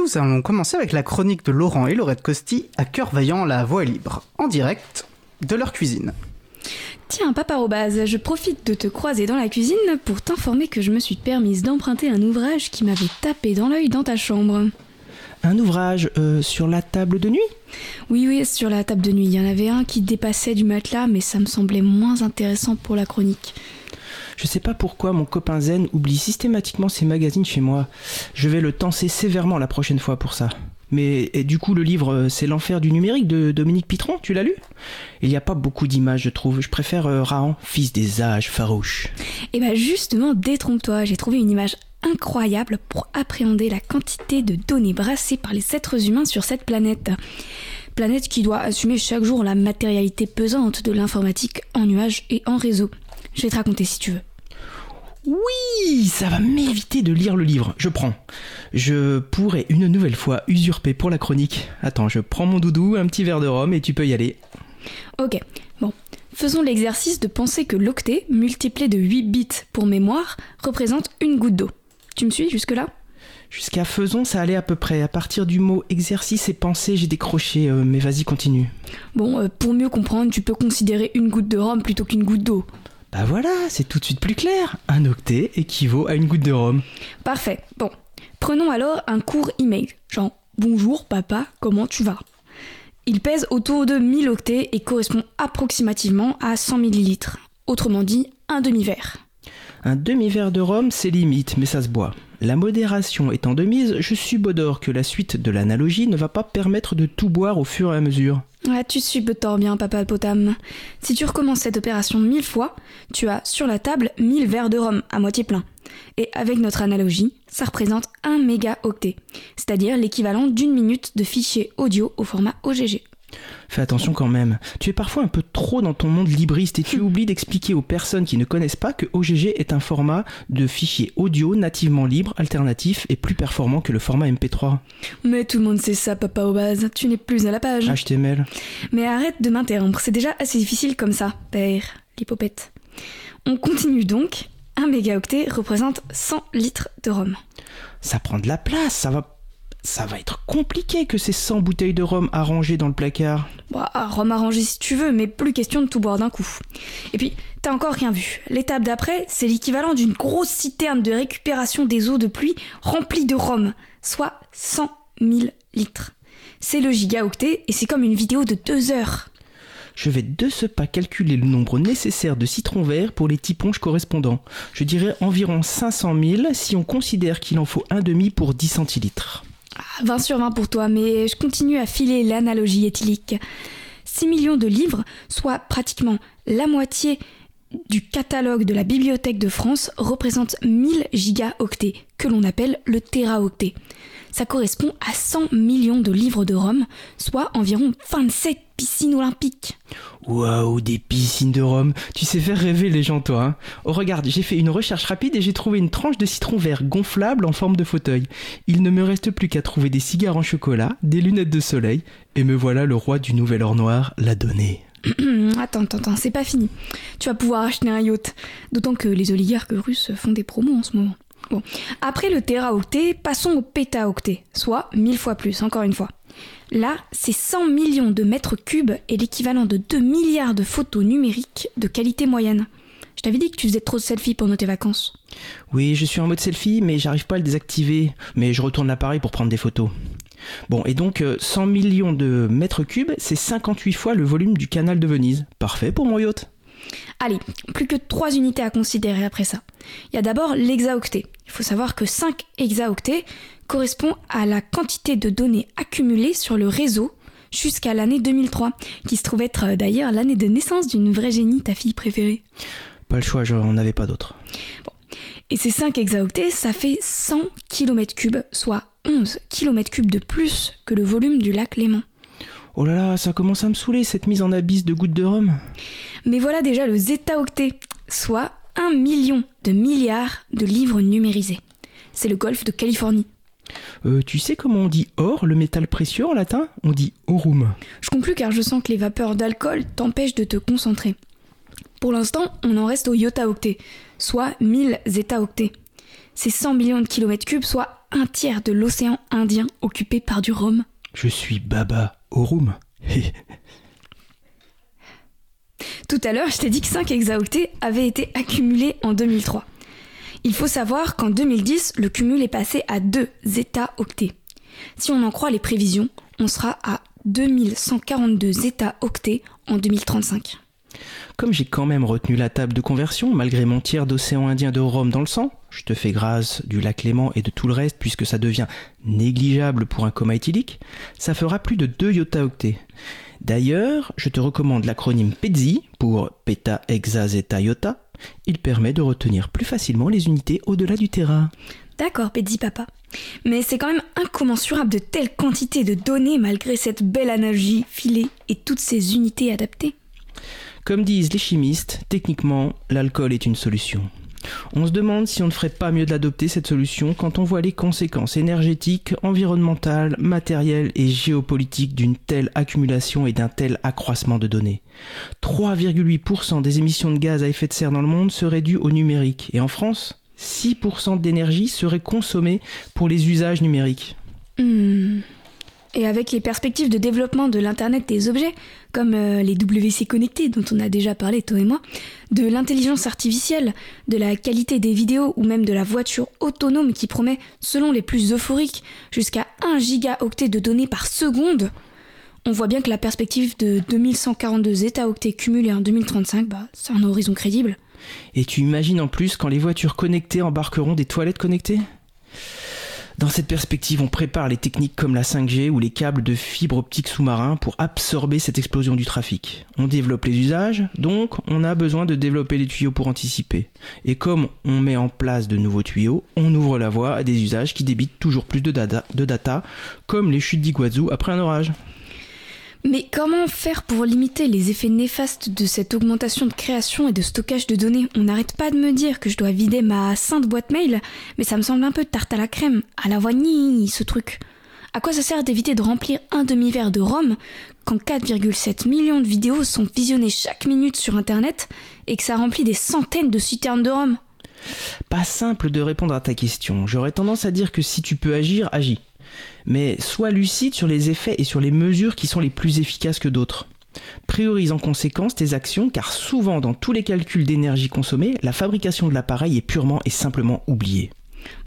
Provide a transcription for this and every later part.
Nous allons commencer avec la chronique de Laurent et Laurette Costi à cœur vaillant la voix libre, en direct de leur cuisine. Tiens, papa Robaz, je profite de te croiser dans la cuisine pour t'informer que je me suis permise d'emprunter un ouvrage qui m'avait tapé dans l'œil dans ta chambre. Un ouvrage euh, sur la table de nuit? Oui, oui, sur la table de nuit. Il y en avait un qui dépassait du matelas, mais ça me semblait moins intéressant pour la chronique. Je sais pas pourquoi mon copain Zen oublie systématiquement ses magazines chez moi. Je vais le tenser sévèrement la prochaine fois pour ça. Mais du coup, le livre, euh, c'est L'enfer du numérique de Dominique Pitron, tu l'as lu? Il n'y a pas beaucoup d'images, je trouve. Je préfère euh, fils des âges farouches. Et bah justement, détrompe-toi, j'ai trouvé une image incroyable pour appréhender la quantité de données brassées par les êtres humains sur cette planète. Planète qui doit assumer chaque jour la matérialité pesante de l'informatique en nuage et en réseau. Je vais te raconter si tu veux. Oui, ça va m'éviter de lire le livre. Je prends. Je pourrais une nouvelle fois usurper pour la chronique. Attends, je prends mon doudou, un petit verre de rhum et tu peux y aller. Ok, bon. Faisons l'exercice de penser que l'octet, multiplié de 8 bits pour mémoire, représente une goutte d'eau. Tu me suis jusque-là? Jusqu'à faisons, ça allait à peu près. À partir du mot exercice et pensée, j'ai décroché, euh, mais vas-y, continue. Bon, euh, pour mieux comprendre, tu peux considérer une goutte de rhum plutôt qu'une goutte d'eau. Bah voilà, c'est tout de suite plus clair. Un octet équivaut à une goutte de rhum. Parfait. Bon, prenons alors un court email. Genre, bonjour papa, comment tu vas? Il pèse autour de 1000 octets et correspond approximativement à 100 millilitres. Autrement dit, un demi-verre. Un demi-verre de rhum, c'est limite, mais ça se boit. La modération étant de mise, je subodore que la suite de l'analogie ne va pas permettre de tout boire au fur et à mesure. Ouais, tu subodores bien, papa Potam. Si tu recommences cette opération mille fois, tu as sur la table 1000 verres de rhum à moitié plein. Et avec notre analogie, ça représente un mégaoctet, c'est-à-dire l'équivalent d'une minute de fichier audio au format OGG. Fais attention quand même. Tu es parfois un peu trop dans ton monde libriste et tu oublies d'expliquer aux personnes qui ne connaissent pas que OGG est un format de fichier audio nativement libre, alternatif et plus performant que le format MP3. Mais tout le monde sait ça, papa Obaz. Tu n'es plus à la page. HTML. Mais arrête de m'interrompre, c'est déjà assez difficile comme ça, père, l'hypopète. On continue donc. Un mégaoctet représente 100 litres de rhum. Ça prend de la place, ça va ça va être compliqué que ces 100 bouteilles de rhum arrangées dans le placard. Bah, rhum arrangé si tu veux, mais plus question de tout boire d'un coup. Et puis, t'as encore rien vu. L'étape d'après, c'est l'équivalent d'une grosse citerne de récupération des eaux de pluie remplie de rhum, soit 100 000 litres. C'est le gigaoctet et c'est comme une vidéo de deux heures. Je vais de ce pas calculer le nombre nécessaire de citrons verts pour les tiponges correspondants. Je dirais environ 500 000 si on considère qu'il en faut un demi pour 10 centilitres. 20 sur 20 pour toi, mais je continue à filer l'analogie éthylique. 6 millions de livres, soit pratiquement la moitié du catalogue de la Bibliothèque de France, représentent 1000 gigaoctets, que l'on appelle le téraoctet. Ça correspond à 100 millions de livres de Rome, soit environ 27 piscines olympiques. Waouh, des piscines de Rome. Tu sais faire rêver les gens, toi. Hein oh, regarde, j'ai fait une recherche rapide et j'ai trouvé une tranche de citron vert gonflable en forme de fauteuil. Il ne me reste plus qu'à trouver des cigares en chocolat, des lunettes de soleil, et me voilà le roi du nouvel or noir, la donnée. attends, attends, attends, c'est pas fini. Tu vas pouvoir acheter un yacht. D'autant que les oligarques russes font des promos en ce moment. Bon. Après le téraoctet, passons au pétaoctet, soit mille fois plus, encore une fois. Là, c'est 100 millions de mètres cubes et l'équivalent de 2 milliards de photos numériques de qualité moyenne. Je t'avais dit que tu faisais trop de selfies pendant tes vacances. Oui, je suis en mode selfie, mais j'arrive pas à le désactiver. Mais je retourne l'appareil pour prendre des photos. Bon, et donc 100 millions de mètres cubes, c'est 58 fois le volume du canal de Venise. Parfait pour mon yacht. Allez, plus que trois unités à considérer après ça. Il y a d'abord l'hexaoctet. Il faut savoir que 5 hexaoctets correspond à la quantité de données accumulées sur le réseau jusqu'à l'année 2003, qui se trouve être euh, d'ailleurs l'année de naissance d'une vraie génie, ta fille préférée. Pas le choix, j'en avais pas d'autre. Et ces 5 hexaoctets, ça fait 100 km3, soit 11 km3 de plus que le volume du lac Léman. Oh là là, ça commence à me saouler cette mise en abysse de gouttes de rhum. Mais voilà déjà le zétaoctet, soit 1 million de milliards de livres numérisés. C'est le golfe de Californie. Euh, tu sais comment on dit or, le métal précieux en latin? On dit aurum. Je conclus car je sens que les vapeurs d'alcool t'empêchent de te concentrer. Pour l'instant, on en reste au yotaoctet, soit 1000 zétaoctets. C'est 100 millions de kilomètres cubes, soit un tiers de l'océan Indien occupé par du rhum. Je suis Baba au rhum. Tout à l'heure, je t'ai dit que 5 hexaoctets avaient été accumulés en 2003. Il faut savoir qu'en 2010, le cumul est passé à 2 zeta-octets. Si on en croit les prévisions, on sera à 2142 zeta-octets en 2035. Comme j'ai quand même retenu la table de conversion, malgré mon tiers d'océan Indien de Rome dans le sang, je te fais grâce du lac Léman et de tout le reste puisque ça devient négligeable pour un coma éthylique, ça fera plus de 2 iota-octets. D'ailleurs, je te recommande l'acronyme PETZI pour Peta Hexa Zeta Iota. Il permet de retenir plus facilement les unités au-delà du terrain. D'accord, Pedzi papa. Mais c'est quand même incommensurable de telles quantités de données malgré cette belle analogie filée et toutes ces unités adaptées. Comme disent les chimistes, techniquement, l'alcool est une solution. On se demande si on ne ferait pas mieux d'adopter cette solution quand on voit les conséquences énergétiques, environnementales, matérielles et géopolitiques d'une telle accumulation et d'un tel accroissement de données. 3,8% des émissions de gaz à effet de serre dans le monde seraient dues au numérique et en France, 6% d'énergie serait consommée pour les usages numériques. Hmm. Et avec les perspectives de développement de l'Internet des objets, comme euh, les WC connectés dont on a déjà parlé, toi et moi, de l'intelligence artificielle, de la qualité des vidéos ou même de la voiture autonome qui promet, selon les plus euphoriques, jusqu'à 1 gigaoctet de données par seconde, on voit bien que la perspective de 2142 zeta-octets cumulés en 2035, bah, c'est un horizon crédible. Et tu imagines en plus quand les voitures connectées embarqueront des toilettes connectées? Dans cette perspective, on prépare les techniques comme la 5G ou les câbles de fibre optique sous-marin pour absorber cette explosion du trafic. On développe les usages, donc on a besoin de développer les tuyaux pour anticiper. Et comme on met en place de nouveaux tuyaux, on ouvre la voie à des usages qui débitent toujours plus de data comme les chutes d'Iguazu après un orage. Mais comment faire pour limiter les effets néfastes de cette augmentation de création et de stockage de données? On n'arrête pas de me dire que je dois vider ma sainte boîte mail, mais ça me semble un peu tarte à la crème, à la vanille, ce truc. À quoi ça sert d'éviter de remplir un demi-verre de rhum quand 4,7 millions de vidéos sont visionnées chaque minute sur internet et que ça remplit des centaines de citernes de rhum? Pas simple de répondre à ta question. J'aurais tendance à dire que si tu peux agir, agis mais sois lucide sur les effets et sur les mesures qui sont les plus efficaces que d'autres. Priorise en conséquence tes actions car souvent dans tous les calculs d'énergie consommée, la fabrication de l'appareil est purement et simplement oubliée.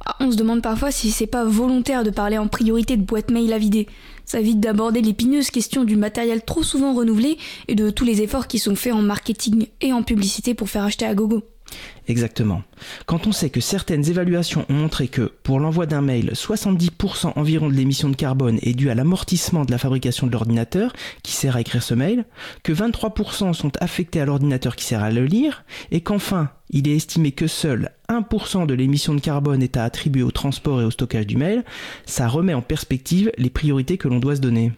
Ah, on se demande parfois si c'est pas volontaire de parler en priorité de boîte mail à vider. Ça évite d'aborder l'épineuse question du matériel trop souvent renouvelé et de tous les efforts qui sont faits en marketing et en publicité pour faire acheter à gogo. Exactement. Quand on sait que certaines évaluations ont montré que, pour l'envoi d'un mail, 70% environ de l'émission de carbone est due à l'amortissement de la fabrication de l'ordinateur qui sert à écrire ce mail, que 23% sont affectés à l'ordinateur qui sert à le lire, et qu'enfin, il est estimé que seul 1% de l'émission de carbone est à attribuer au transport et au stockage du mail, ça remet en perspective les priorités que l'on doit se donner.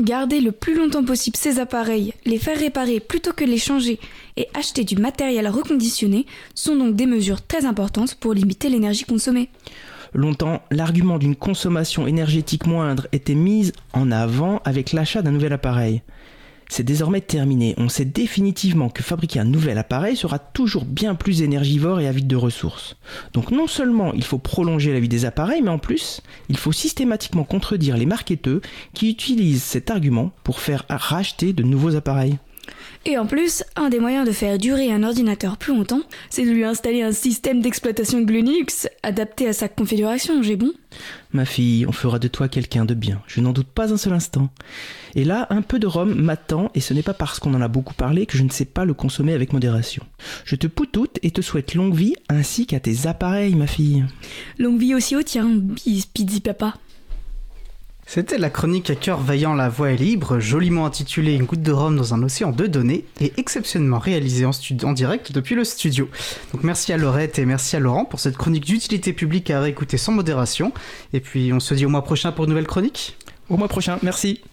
Garder le plus longtemps possible ces appareils, les faire réparer plutôt que les changer et acheter du matériel reconditionné sont donc des mesures très importantes pour limiter l'énergie consommée. Longtemps, l'argument d'une consommation énergétique moindre était mis en avant avec l'achat d'un nouvel appareil. C'est désormais terminé. On sait définitivement que fabriquer un nouvel appareil sera toujours bien plus énergivore et avide de ressources. Donc non seulement il faut prolonger la vie des appareils, mais en plus, il faut systématiquement contredire les marketeurs qui utilisent cet argument pour faire racheter de nouveaux appareils. Et en plus, un des moyens de faire durer un ordinateur plus longtemps, c'est de lui installer un système d'exploitation Linux adapté à sa configuration, j'ai bon? Ma fille, on fera de toi quelqu'un de bien, je n'en doute pas un seul instant. Et là, un peu de rhum m'attend, et ce n'est pas parce qu'on en a beaucoup parlé que je ne sais pas le consommer avec modération. Je te poutoute et te souhaite longue vie, ainsi qu'à tes appareils, ma fille. Longue vie aussi au tien, bis pizzi papa. C'était la chronique à cœur vaillant La Voix est libre, joliment intitulée Une goutte de rhum dans un océan de données et exceptionnellement réalisée en, en direct depuis le studio. Donc merci à Laurette et merci à Laurent pour cette chronique d'utilité publique à réécouter sans modération. Et puis on se dit au mois prochain pour une nouvelle chronique? Au mois prochain, merci.